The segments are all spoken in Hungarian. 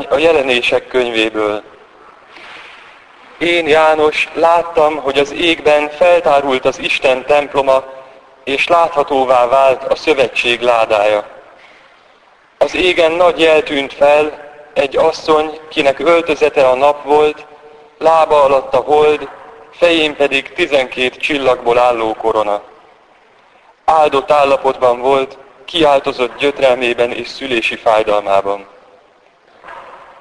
Olvasmány a jelenések könyvéből. Én, János, láttam, hogy az égben feltárult az Isten temploma, és láthatóvá vált a szövetség ládája. Az égen nagy jel tűnt fel, egy asszony, kinek öltözete a nap volt, lába alatt a hold, fején pedig tizenkét csillagból álló korona. Áldott állapotban volt, kiáltozott gyötrelmében és szülési fájdalmában.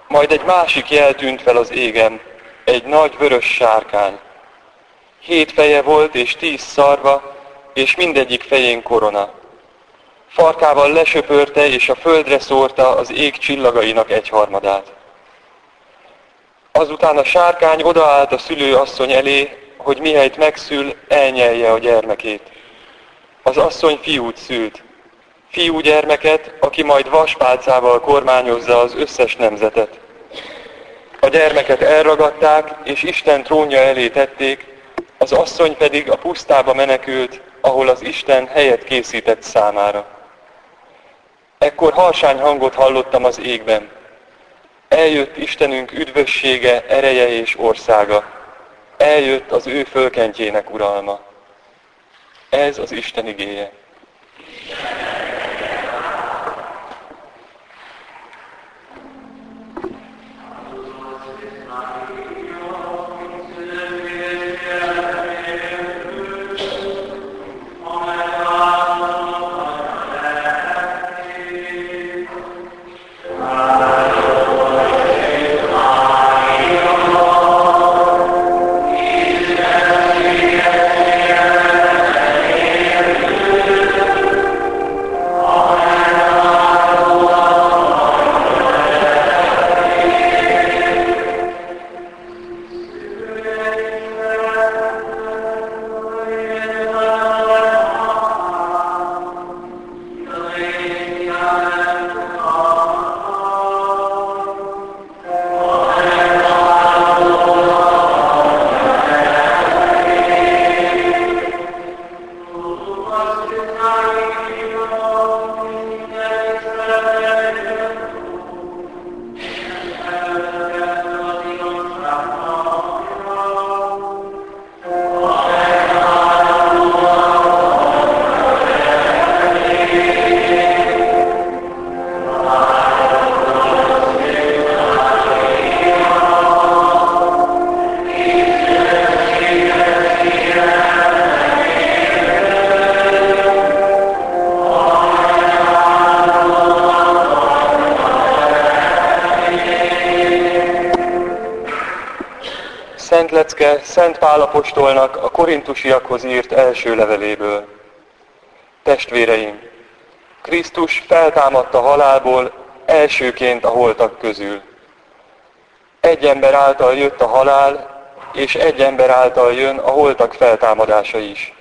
Majd egy másik jel tűnt fel az égen, egy nagy vörös sárkány. Hét feje volt és tíz szarva, és mindegyik fején korona. Farkával lesöpörte és a földre szórta az ég csillagainak egyharmadát. Azután a sárkány odaállt a szülőasszony elé, hogy mihelyt megszül, elnyelje a gyermekét. Az asszony fiút szült. Fiú gyermeket, aki majd vaspálcával kormányozza az összes nemzetet. A gyermeket elragadták, és Isten trónja elé tették, az asszony pedig a pusztába menekült, ahol az Isten helyet készített számára. Ekkor harsány hangot hallottam az égben. Eljött Istenünk üdvössége, ereje és országa. Eljött az ő fölkentjének uralma. Ez az Isten igéje. Lecke Szent Pálapostolnak a korintusiakhoz írt első leveléből. Testvéreim, Krisztus feltámadta halálból elsőként a holtak közül. Egy ember által jött a halál, és egy ember által jön a holtak feltámadása is.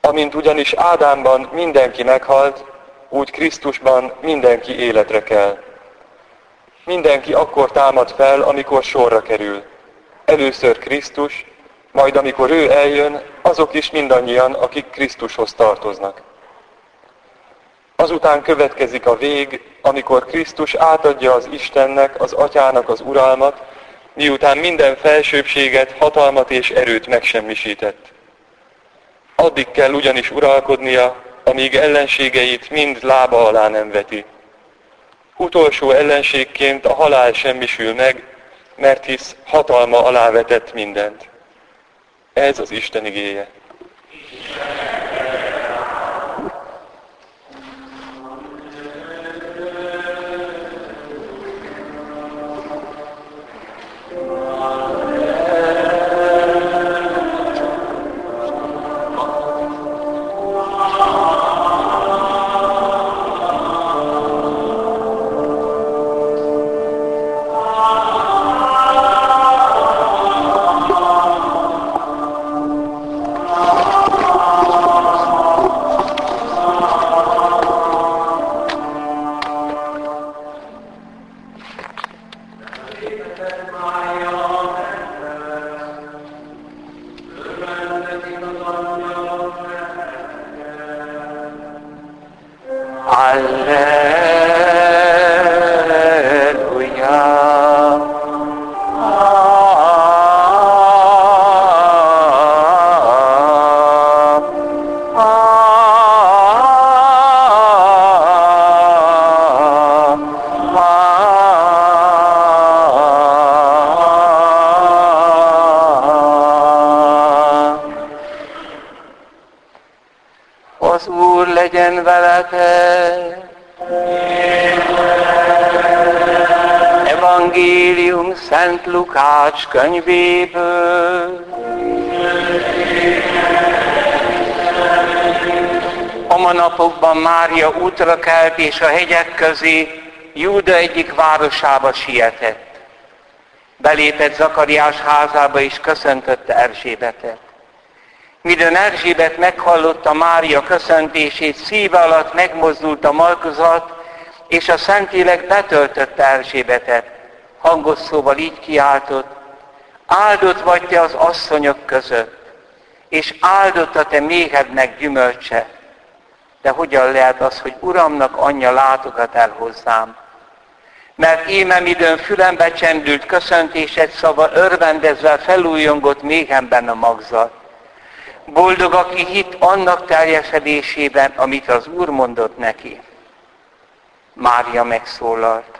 Amint ugyanis Ádámban mindenki meghalt, úgy Krisztusban mindenki életre kell. Mindenki akkor támad fel, amikor sorra kerül először Krisztus, majd amikor ő eljön, azok is mindannyian, akik Krisztushoz tartoznak. Azután következik a vég, amikor Krisztus átadja az Istennek, az Atyának az uralmat, miután minden felsőbséget, hatalmat és erőt megsemmisített. Addig kell ugyanis uralkodnia, amíg ellenségeit mind lába alá nem veti. Utolsó ellenségként a halál semmisül meg, mert hisz hatalma alávetett mindent. Ez az Isten igéje. I Lukács könyvéből. A napokban Mária útra kelt, és a hegyek közé Júda egyik városába sietett. Belépett Zakariás házába, és köszöntötte Erzsébetet. Midőn Erzsébet meghallotta Mária köszöntését, szíve alatt megmozdult a malkozat, és a Szentlélek betöltötte Erzsébetet. Hangos szóval így kiáltott, áldott vagy te az asszonyok között, és áldott a te méhednek gyümölcse. De hogyan lehet az, hogy Uramnak anyja látogat el hozzám? Mert émem időn fülembe csendült köszöntésed szava örvendezve felújongott méhemben a magzat. Boldog, aki hit annak teljesedésében, amit az Úr mondott neki. Mária megszólalt.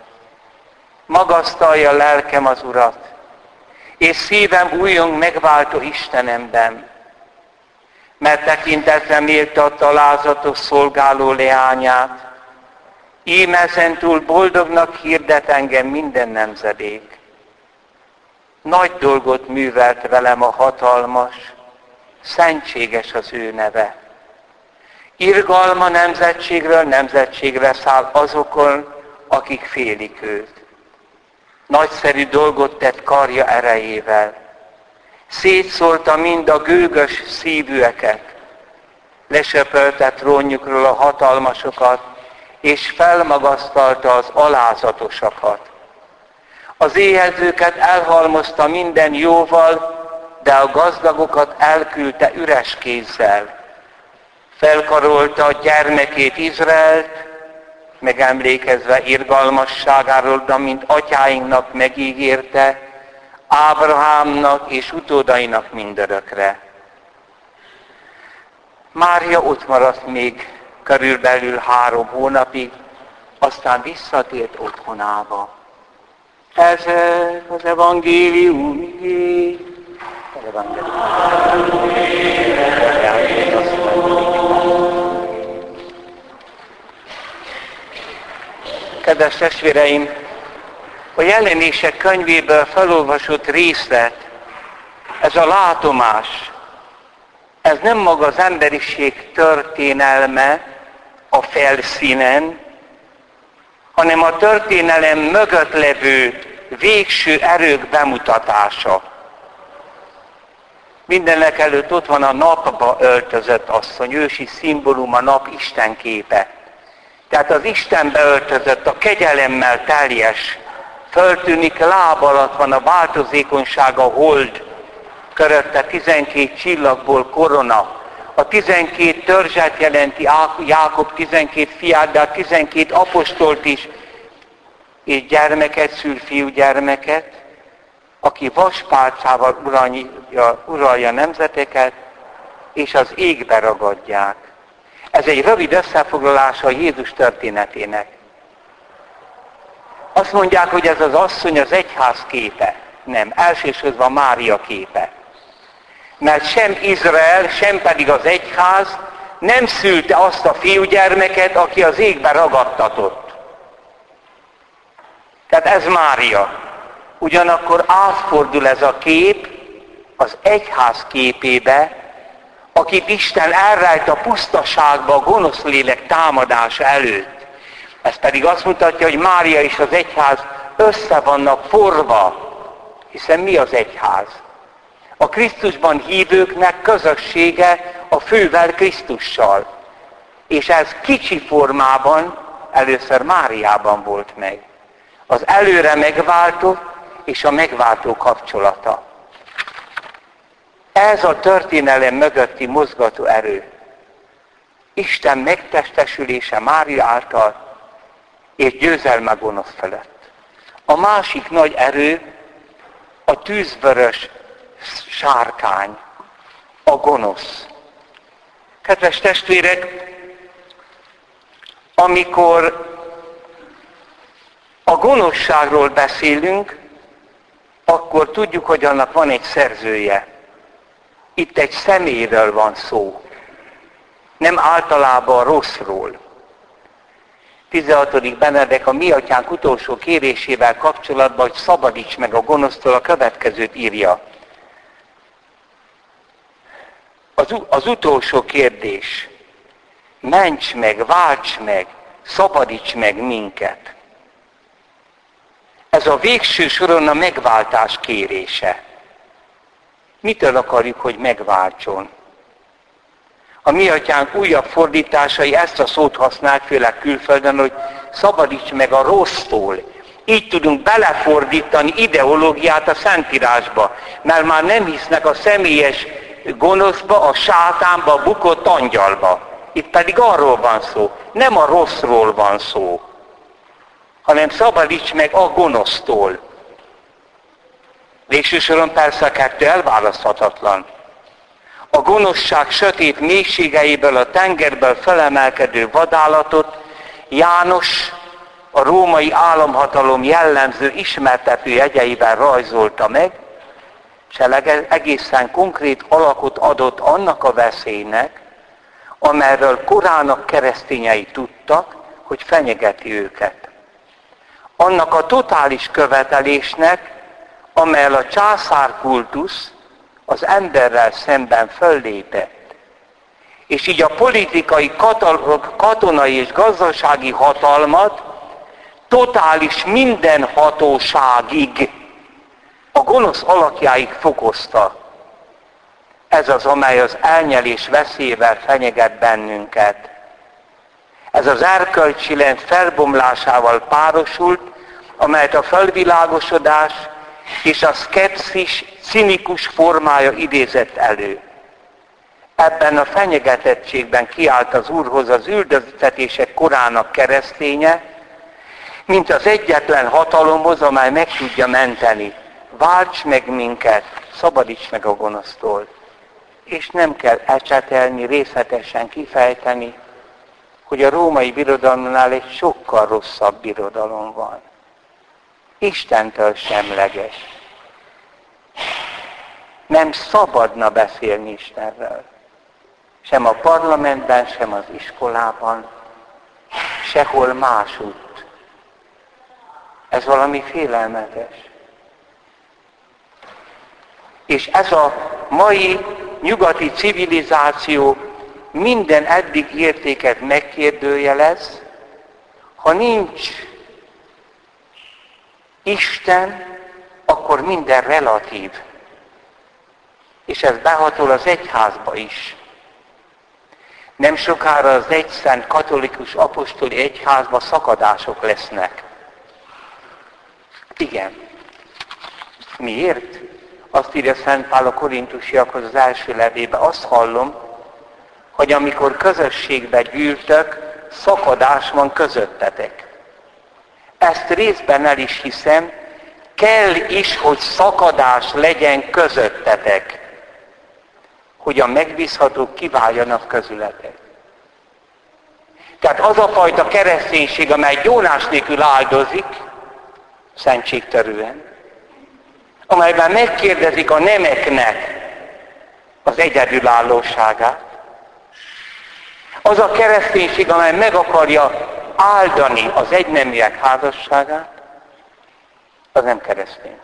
Magasztalja lelkem az Urat, és szívem újjong megváltó Istenemben, mert tekintetlen méltatta lázatos szolgáló leányát, ím ezentúl boldognak hirdet engem minden nemzedék. Nagy dolgot művelt velem a hatalmas, szentséges az ő neve. Irgalma nemzetségről nemzetségre száll azokon, akik félik őt. Nagyszerű dolgot tett karja erejével. Szétszólta mind a gőgös szívűeket. Lesöpölte trónjukról a hatalmasokat, és felmagasztalta az alázatosakat. Az éhezőket elhalmozta minden jóval, de a gazdagokat elküldte üres kézzel. Felkarolta a gyermekét Izraelt, megemlékezve irgalmasságáról, de mint atyáinknak megígérte, Ábrahámnak és utódainak mindörökre. Mária ott maradt még körülbelül három hónapig, aztán visszatért otthonába. Ez az evangélium Kedves testvéreim, a jelenések könyvéből felolvasott részlet, ez a látomás, ez nem maga az emberiség történelme a felszínen, hanem a történelem mögött levő végső erők bemutatása. Mindenek előtt ott van a napba öltözött asszony, ősi szimbólum a nap Isten képe. Tehát az Istenbe öltözött, a kegyelemmel teljes, föltűnik láb alatt van a változékonysága hold, körötte 12 csillagból korona, a 12 törzset jelenti Jákob 12 fiát, de a 12 apostolt is, és gyermeket szül fiúgyermeket, aki vaspálcával uralja, uralja nemzeteket, és az égbe ragadják. Ez egy rövid összefoglalása a Jézus történetének. Azt mondják, hogy ez az asszony az egyház képe. Nem, elsősorban Mária képe. Mert sem Izrael, sem pedig az egyház nem szülte azt a fiúgyermeket, aki az égbe ragadtatott. Tehát ez Mária. Ugyanakkor átfordul ez a kép az egyház képébe, akit Isten elrejt a pusztaságba a gonosz lélek támadása előtt. Ez pedig azt mutatja, hogy Mária és az egyház össze vannak forva, hiszen mi az egyház? A Krisztusban hívőknek közössége a fővel Krisztussal. És ez kicsi formában először Máriában volt meg. Az előre megváltott és a megváltó kapcsolata. Ez a történelem mögötti mozgató erő. Isten megtestesülése Mária által, és győzelme gonosz felett. A másik nagy erő a tűzvörös sárkány, a gonosz. Kedves testvérek, amikor a gonoszságról beszélünk, akkor tudjuk, hogy annak van egy szerzője. Itt egy szeméről van szó. Nem általában rosszról. 16. Benedek a mi atyánk utolsó kérésével kapcsolatban, hogy szabadíts meg a gonosztól, a következőt írja. Az, az utolsó kérdés. Ments meg, válts meg, szabadíts meg minket. Ez a végső soron a megváltás kérése. Mitől akarjuk, hogy megváltson? A mi atyánk újabb fordításai ezt a szót használják, főleg külföldön, hogy szabadíts meg a rossztól. Így tudunk belefordítani ideológiát a Szentírásba, mert már nem hisznek a személyes gonoszba, a sátánba, a bukott angyalba. Itt pedig arról van szó, nem a rosszról van szó, hanem szabadíts meg a gonosztól. Végső soron persze a kettő elválaszthatatlan. A gonoszság sötét mélységeiből a tengerből felemelkedő vadállatot János a római államhatalom jellemző ismertető jegyeiben rajzolta meg, és egészen konkrét alakot adott annak a veszélynek, amerről korának keresztényei tudtak, hogy fenyegeti őket. Annak a totális követelésnek, amely a császárkultusz az emberrel szemben föllépett. És így a politikai, katonai és gazdasági hatalmat totális mindenhatóságig, a gonosz alakjáig fokozta. Ez az, amely az elnyelés veszélyével fenyeget bennünket. Ez az erkölcsi lent felbomlásával párosult, amelyet a felvilágosodás és a szkepszis cinikus formája idézett elő. Ebben a fenyegetettségben kiállt az Úrhoz az üldöztetések korának kereszténye, mint az egyetlen hatalomhoz, amely meg tudja menteni. Válts meg minket, szabadíts meg a gonosztól. És nem kell ecsetelni, részletesen kifejteni, hogy a római birodalomnál egy sokkal rosszabb birodalom van. Istentől semleges. Nem szabadna beszélni Istenről. Sem a parlamentben, sem az iskolában, sehol másút. Ez valami félelmetes. És ez a mai nyugati civilizáció minden eddig értéket megkérdőjelez, ha nincs Isten, akkor minden relatív. És ez behatol az egyházba is. Nem sokára az egyszent katolikus apostoli egyházba szakadások lesznek. Igen. Miért? Azt írja Szent Pál a korintusiakhoz az első levébe. Azt hallom, hogy amikor közösségbe gyűltök, szakadás van közöttetek. Ezt részben el is hiszem, kell is, hogy szakadás legyen közöttetek, hogy a megbízhatók kiváljanak közületek. Tehát az a fajta kereszténység, amely gyónás nélkül áldozik, szentségterűen, amelyben megkérdezik a nemeknek az egyedülállóságát, az a kereszténység, amely meg akarja áldani az egyneműek házasságát, az nem keresztény.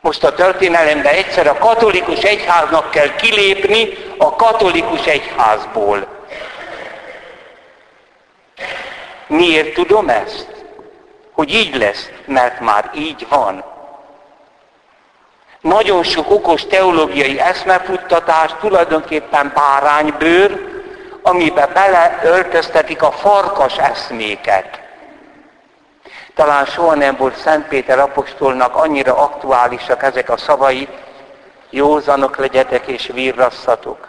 Most a történelemben egyszer a katolikus egyháznak kell kilépni a katolikus egyházból. Miért tudom ezt? Hogy így lesz, mert már így van. Nagyon sok okos teológiai eszmefuttatás tulajdonképpen báránybőr, amiben beleöltöztetik a farkas eszméket. Talán soha nem volt Szent Péter apostolnak annyira aktuálisak ezek a szavai, józanok legyetek és virrasszatok,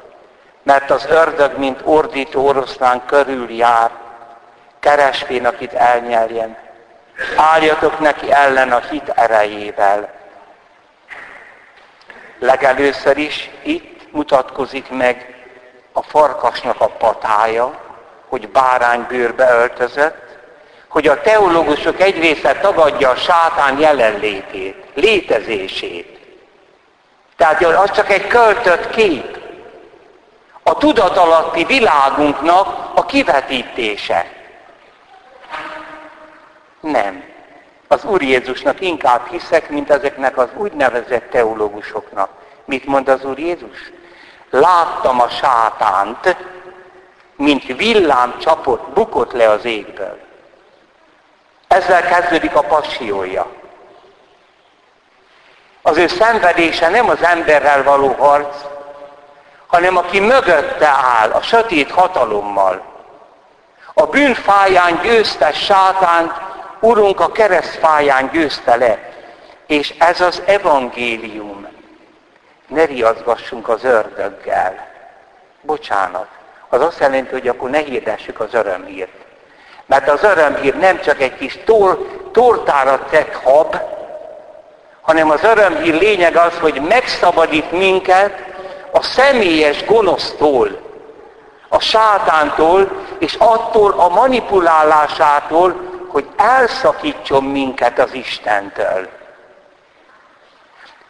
mert az ördög, mint ordító oroszlán körül jár, keresvén, akit elnyeljen. Álljatok neki ellen a hit erejével. Legelőször is itt mutatkozik meg a farkasnak a patája, hogy báránybőrbe öltözött, hogy a teológusok egy része tagadja a sátán jelenlétét, létezését. Tehát az csak egy költött kép. A tudatalatti világunknak a kivetítése. Nem. Az Úr Jézusnak inkább hiszek, mint ezeknek az úgynevezett teológusoknak. Mit mond az Úr Jézus? Láttam a sátánt, mint villám csapott, bukott le az égből. Ezzel kezdődik a passiója. Az ő szenvedése nem az emberrel való harc, hanem aki mögötte áll a sötét hatalommal. A bűnfáján győzte sátánt, Urunk a keresztfáján győzte le. És ez az evangélium. Ne riaszgassunk az ördöggel. Bocsánat. Az azt jelenti, hogy akkor ne hirdessük az örömhírt. Mert az örömhír nem csak egy kis tor, tortára tett hab, hanem az örömhír lényeg az, hogy megszabadít minket a személyes gonosztól, a sátántól, és attól a manipulálásától, hogy elszakítson minket az Istentől.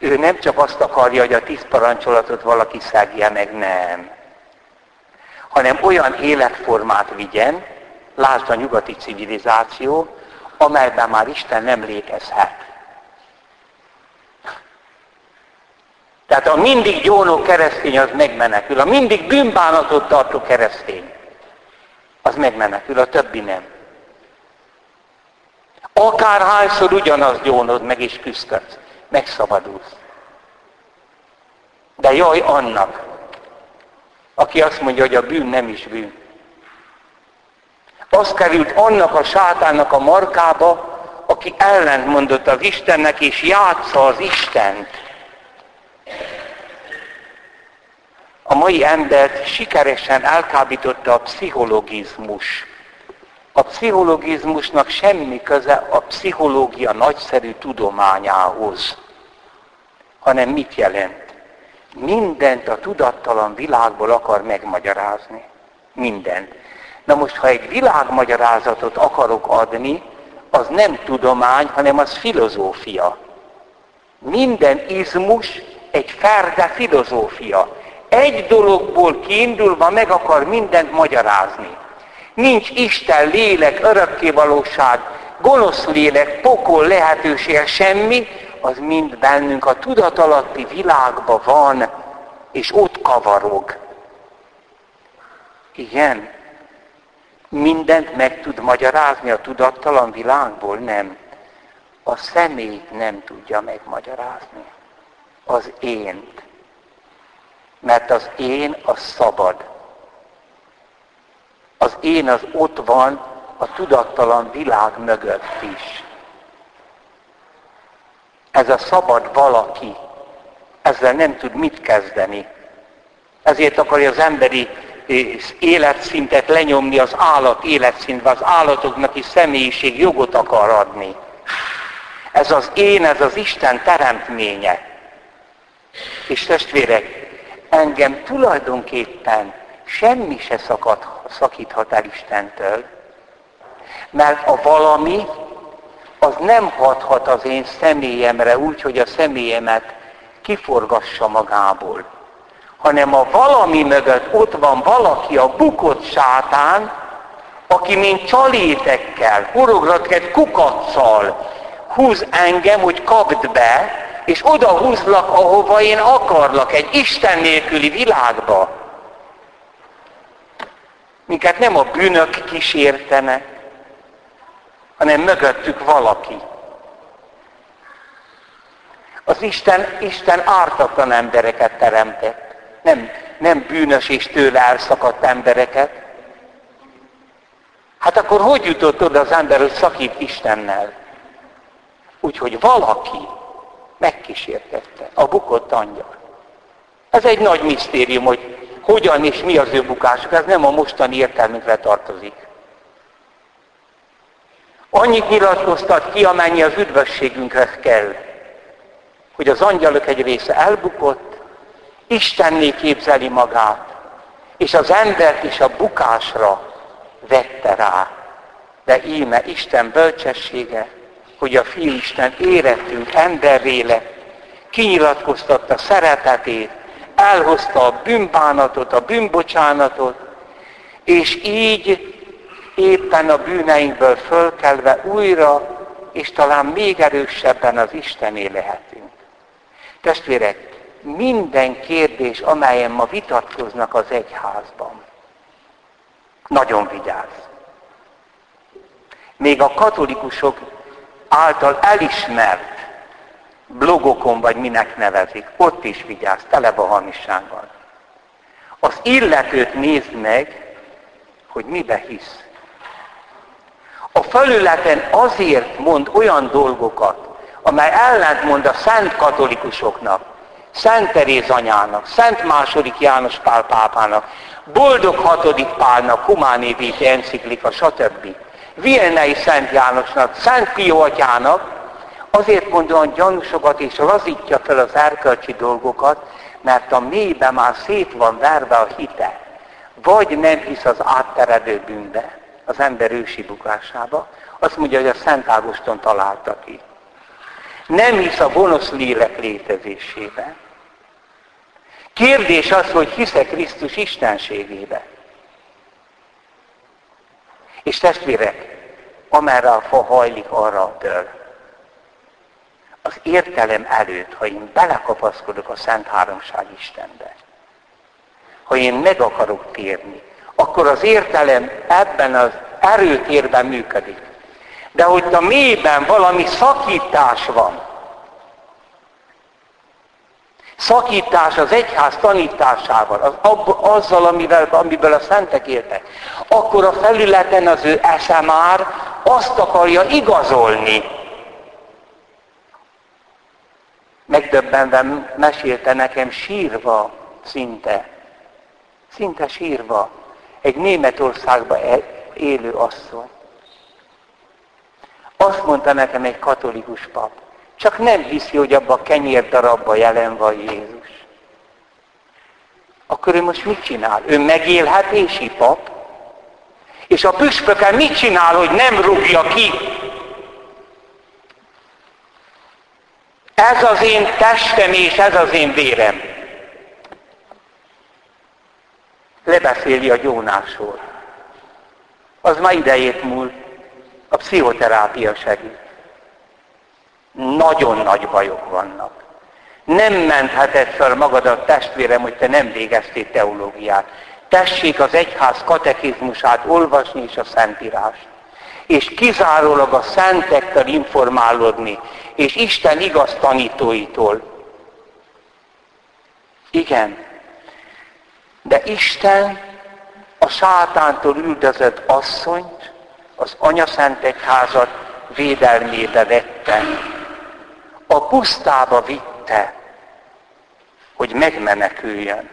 Ő nem csak azt akarja, hogy a tíz parancsolatot valaki szegje meg, nem. Hanem olyan életformát vigyen, lásd a nyugati civilizáció, amelyben már Isten nem létezhet. Tehát a mindig gyónó keresztény az megmenekül, a mindig bűnbánatot tartó keresztény az megmenekül, a többi nem. Akárhányszor ugyanaz gyónod meg is küzdött, megszabadulsz. De jaj annak, aki azt mondja, hogy a bűn nem is bűn. Az került annak a sátának a markába, aki ellentmondott az Istennek, és játsza az Istent. A mai embert sikeresen elkábította a pszichologizmus. A pszichologizmusnak semmi köze a pszichológia nagyszerű tudományához, hanem mit jelent? Mindent a tudattalan világból akar megmagyarázni. Mindent. Na most, ha egy világmagyarázatot akarok adni, az nem tudomány, hanem az filozófia. Minden izmus egy ferde filozófia. Egy dologból kiindulva meg akar mindent magyarázni. Nincs Isten, lélek, örökkévalóság, gonosz lélek, pokol, lehetőség, semmi, az mind bennünk a tudatalatti világban van, és ott kavarog. Igen, mindent meg tud magyarázni a tudattalan világból? Nem. A személyt nem tudja megmagyarázni. Az ént. Mert az én az szabad. Az én az ott van a tudattalan világ mögött is. Ez a szabad valaki ezzel nem tud mit kezdeni. Ezért akarja az emberi életszintet lenyomni az állat életszintbe, az állatoknak is személyiség jogot akar adni. Ez az én, ez az Isten teremtménye. És testvérek, engem tulajdonképpen semmi se szakad, szakíthat el Istentől, mert a valami az nem hathat az én személyemre úgy, hogy a személyemet kiforgassa magából hanem a valami mögött ott van valaki, a bukott sátán, aki mint csalétekkel, horogratket kukacsal húz engem, hogy kapd be, és oda húzlak, ahova én akarlak, egy Isten nélküli világba. Minket nem a bűnök kísértenek, hanem mögöttük valaki. Az Isten, Isten ártatlan embereket teremtett nem, nem bűnös és tőle elszakadt embereket. Hát akkor hogy jutott oda az ember, hogy szakít Istennel? Úgyhogy valaki megkísértette a bukott angyal. Ez egy nagy misztérium, hogy hogyan és mi az ő bukásuk. Ez nem a mostani értelmünkre tartozik. Annyit nyilatkoztat ki, amennyi az üdvösségünkre kell, hogy az angyalok egy része elbukott, Istenné képzeli magát, és az embert is a bukásra vette rá. De íme Isten bölcsessége, hogy a Fiú Isten érettünk emberré lett, kinyilatkoztatta szeretetét, elhozta a bűnbánatot, a bűnbocsánatot, és így éppen a bűneinkből fölkelve újra, és talán még erősebben az Istené lehetünk. Testvérek, minden kérdés, amelyen ma vitatkoznak az egyházban, nagyon vigyáz. Még a katolikusok által elismert blogokon, vagy minek nevezik, ott is vigyáz, tele a hamisággal. Az illetőt nézd meg, hogy mibe hisz. A felületen azért mond olyan dolgokat, amely ellentmond a szent katolikusoknak, Szent Teréz anyának, Szent második János Pál pápának, Boldog hatodik Pálnak, Humáné Vitae enciklika, stb. Vilnei Szent Jánosnak, Szent Pio atyának, azért mondom gyanúsokat és lazítja fel az erkölcsi dolgokat, mert a mélyben már szét van verve a hite. Vagy nem hisz az átteredő bűnbe, az ember ősi bukásába, azt mondja, hogy a Szent Ágoston találta ki. Nem hisz a gonosz lélek létezésében. Kérdés az, hogy hisz-e Krisztus istenségébe. És testvérek, amerre a fa hajlik, arra dől. Az értelem előtt, ha én belekapaszkodok a Szent Háromság Istenbe, ha én meg akarok térni, akkor az értelem ebben az erőtérben működik. De hogy a mélyben valami szakítás van, szakítás az egyház tanításával, az, ab, azzal, amivel, amiből a szentek éltek, akkor a felületen az ő esze már azt akarja igazolni. Megdöbbenve mesélte nekem sírva szinte, szinte sírva, egy Németországban élő asszony. Azt mondta nekem egy katolikus pap, csak nem hiszi, hogy abban a kenyér darabban jelen van Jézus. Akkor ő most mit csinál? Ő megélhetési pap? És a püspöke mit csinál, hogy nem rúgja ki? Ez az én testem és ez az én vérem. Lebeszéli a gyónásról. Az ma idejét múlt. A pszichoterápia segít nagyon nagy bajok vannak. Nem mentheted fel magadat, testvérem, hogy te nem végeztél teológiát. Tessék az egyház katekizmusát olvasni és a Szentírást. És kizárólag a szentekkel informálódni, és Isten igaz tanítóitól. Igen. De Isten a sátántól üldözött asszonyt, az anyaszent egyházat védelmébe vette a pusztába vitte, hogy megmeneküljön.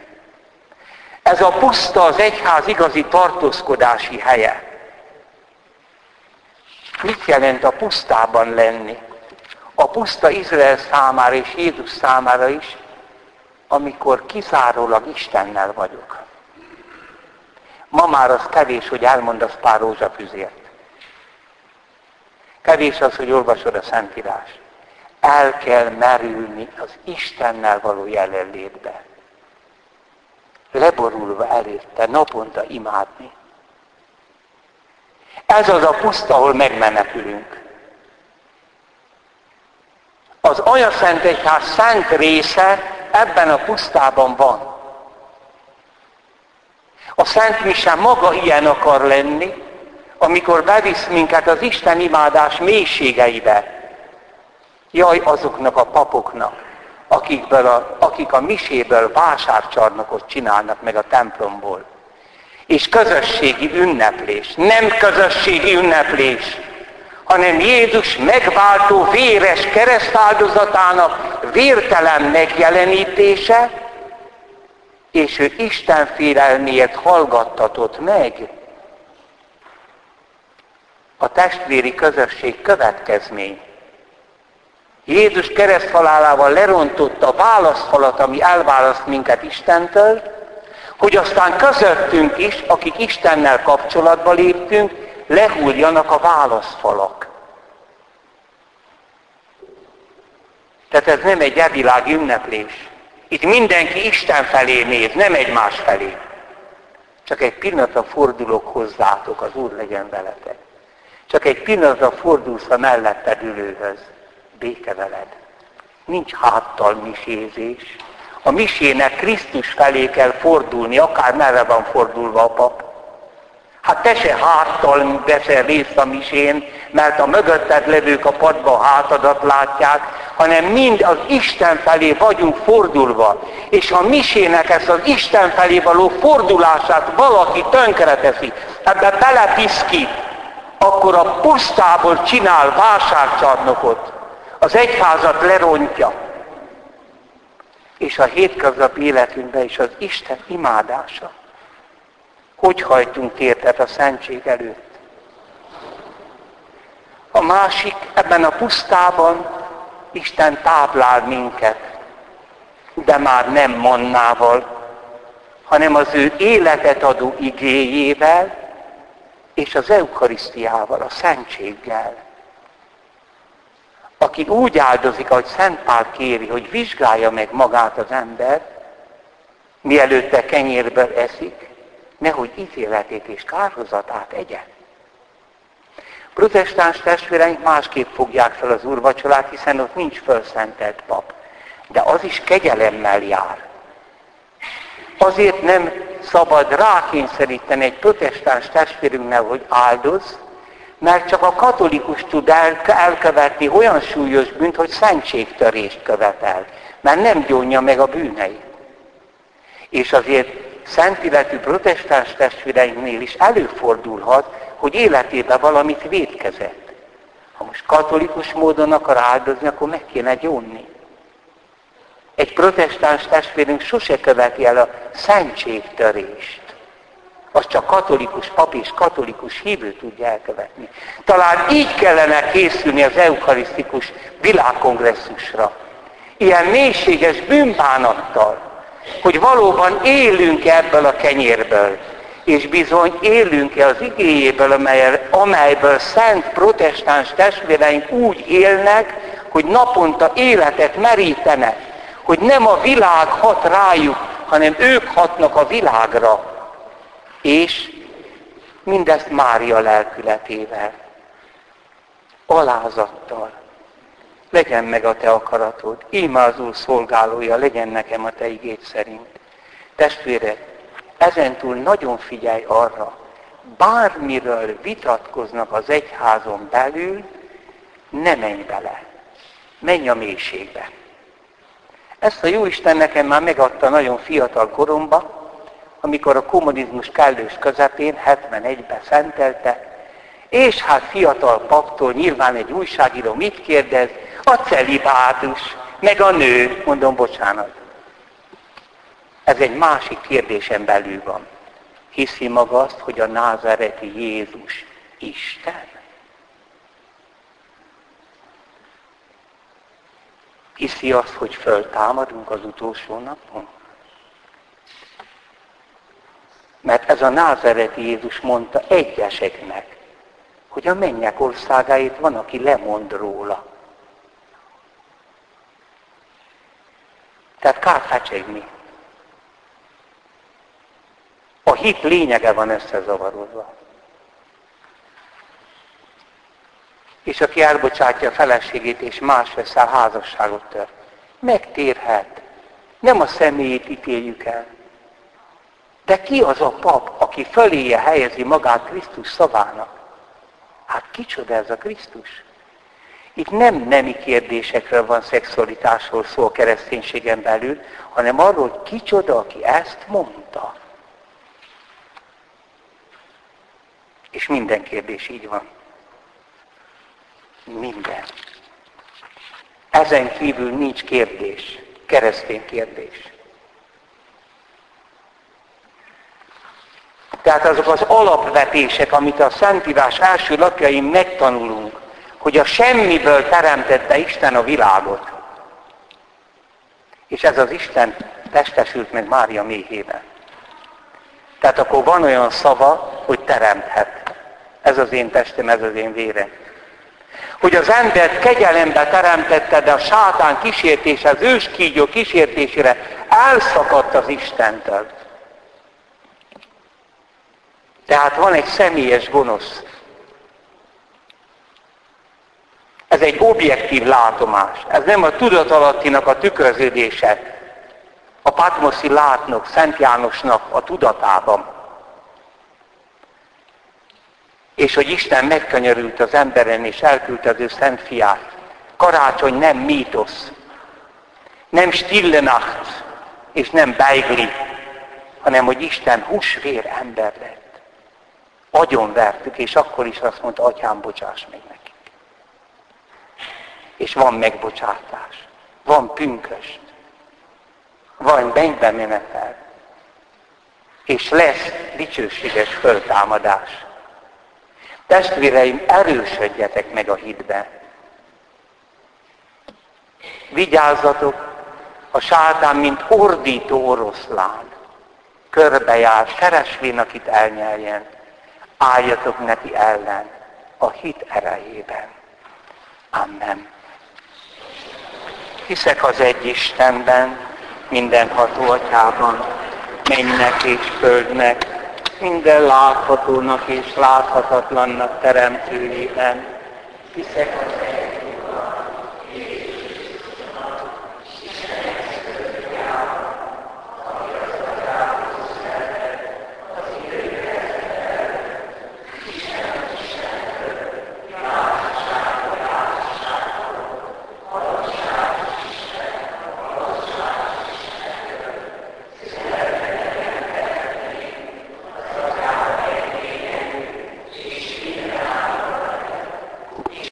Ez a puszta az egyház igazi tartózkodási helye. Mit jelent a pusztában lenni? A puszta Izrael számára és Jézus számára is, amikor kizárólag Istennel vagyok. Ma már az kevés, hogy elmondasz pár rózsafüzért. Kevés az, hogy olvasod a Szentírást el kell merülni az Istennel való jelenlétbe. Leborulva előtte, naponta imádni. Ez az a puszta, ahol megmenekülünk. Az Anya Szent Egyház szent része ebben a pusztában van. A Szent Mise maga ilyen akar lenni, amikor bevisz minket az Isten imádás mélységeibe, Jaj azoknak a papoknak, akikből a, akik a miséből vásárcsarnokot csinálnak meg a templomból. És közösségi ünneplés, nem közösségi ünneplés, hanem Jézus megváltó véres keresztáldozatának vértelen megjelenítése, és ő Isten félelméért hallgattatott meg a testvéri közösség következmény. Jézus kereszthalálával lerontotta a válaszfalat, ami elválaszt minket Istentől, hogy aztán közöttünk is, akik Istennel kapcsolatba léptünk, lehúljanak a válaszfalak. Tehát ez nem egy evilági ünneplés. Itt mindenki Isten felé néz, nem egymás felé. Csak egy pillanatra fordulok hozzátok, az Úr legyen veletek. Csak egy pillanatra fordulsz a melletted ülőhöz. Béke veled. Nincs háttal misézés. A misének Krisztus felé kell fordulni, akár merre van fordulva a pap. Hát te se háttal veszel részt a misén, mert a mögötted levők a padba a hátadat látják, hanem mind az Isten felé vagyunk fordulva. És a misének ezt az Isten felé való fordulását valaki tönkreteszi, ebbe belepiszkít, akkor a pusztából csinál válságcsarnokot, az egyházat lerontja. És a hétköznapi életünkben is az Isten imádása. Hogy hajtunk tértet a szentség előtt? A másik, ebben a pusztában Isten táplál minket, de már nem mannával, hanem az ő életet adó igéjével, és az eukarisztiával, a szentséggel. Aki úgy áldozik, ahogy Szent Pál kéri, hogy vizsgálja meg magát az ember, mielőtte kenyérből eszik, nehogy ítéletét és kárhozatát egye. Protestáns testvéreink másképp fogják fel az úrvacsolát, hiszen ott nincs fölszentelt pap. De az is kegyelemmel jár. Azért nem szabad rákényszeríteni egy protestáns testvérünknek, hogy áldoz, mert csak a katolikus tud el, elkövetni olyan súlyos bűnt, hogy szentségtörést követel, mert nem gyónja meg a bűneit. És azért szentiletű protestáns testvéreinknél is előfordulhat, hogy életében valamit védkezett. Ha most katolikus módon akar áldozni, akkor meg kéne gyónni. Egy protestáns testvérünk sose követi el a szentségtörést. Az csak katolikus pap és katolikus hívő tudja elkövetni. Talán így kellene készülni az eukarisztikus világkongresszusra. Ilyen mélységes bűnbánattal, hogy valóban élünk ebből a kenyérből, és bizony élünk-e az igéjéből, amely, amelyből szent protestáns testvéreink úgy élnek, hogy naponta életet merítenek, hogy nem a világ hat rájuk, hanem ők hatnak a világra. És mindezt Mária lelkületével, alázattal. Legyen meg a te akaratod, íme az Úr szolgálója, legyen nekem a te igét szerint. Testvére, ezentúl nagyon figyelj arra, bármiről vitatkoznak az egyházon belül, ne menj bele. Menj a mélységbe. Ezt a Jóisten nekem már megadta nagyon fiatal koromba, amikor a kommunizmus kellős közepén, 71-ben szentelte, és hát fiatal paptól nyilván egy újságíró mit kérdez? A celibátus, meg a nő, mondom, bocsánat. Ez egy másik kérdésen belül van. Hiszi maga azt, hogy a názereti Jézus Isten? Hiszi azt, hogy föltámadunk az utolsó napon? Mert ez a názereti Jézus mondta egyeseknek, hogy a mennyek országáit van, aki lemond róla. Tehát kár fecsegni. A hit lényege van összezavarodva. És aki elbocsátja a feleségét és más veszel házasságot tör, megtérhet. Nem a személyét ítéljük el. De ki az a pap, aki föléje helyezi magát Krisztus szavának? Hát kicsoda ez a Krisztus? Itt nem nemi kérdésekről van szexualitásról szó a kereszténységen belül, hanem arról, hogy kicsoda, aki ezt mondta. És minden kérdés így van. Minden. Ezen kívül nincs kérdés, keresztény kérdés. Tehát azok az alapvetések, amit a Szentírás első lapjain megtanulunk, hogy a semmiből teremtette Isten a világot. És ez az Isten testesült meg Mária méhében. Tehát akkor van olyan szava, hogy teremthet. Ez az én testem, ez az én vérem. Hogy az embert kegyelembe teremtette, de a sátán kísértése, az ős kígyó kísértésére elszakadt az Istentől. Tehát van egy személyes gonosz. Ez egy objektív látomás. Ez nem a tudatalattinak a tükröződése. A Patmoszi látnok, Szent Jánosnak a tudatában. És hogy Isten megkanyarült az emberen, és elküldte az ő szent fiát. Karácsony nem mítosz, nem stille nacht, és nem beigli, hanem hogy Isten húsvér ember lett agyon vertük, és akkor is azt mondta, atyám, bocsáss meg nekik. És van megbocsátás, van pünköst, van mennybe menetel, és lesz dicsőséges föltámadás. Testvéreim, erősödjetek meg a hitbe. Vigyázzatok, a sátán, mint ordító oroszlán, körbejár, keresvén, akit elnyeljen álljatok neki ellen a hit erejében. Amen. Hiszek az egy Istenben, mindenható atyában, mennek és földnek, minden láthatónak és láthatatlannak teremtőjében. Hiszek az egy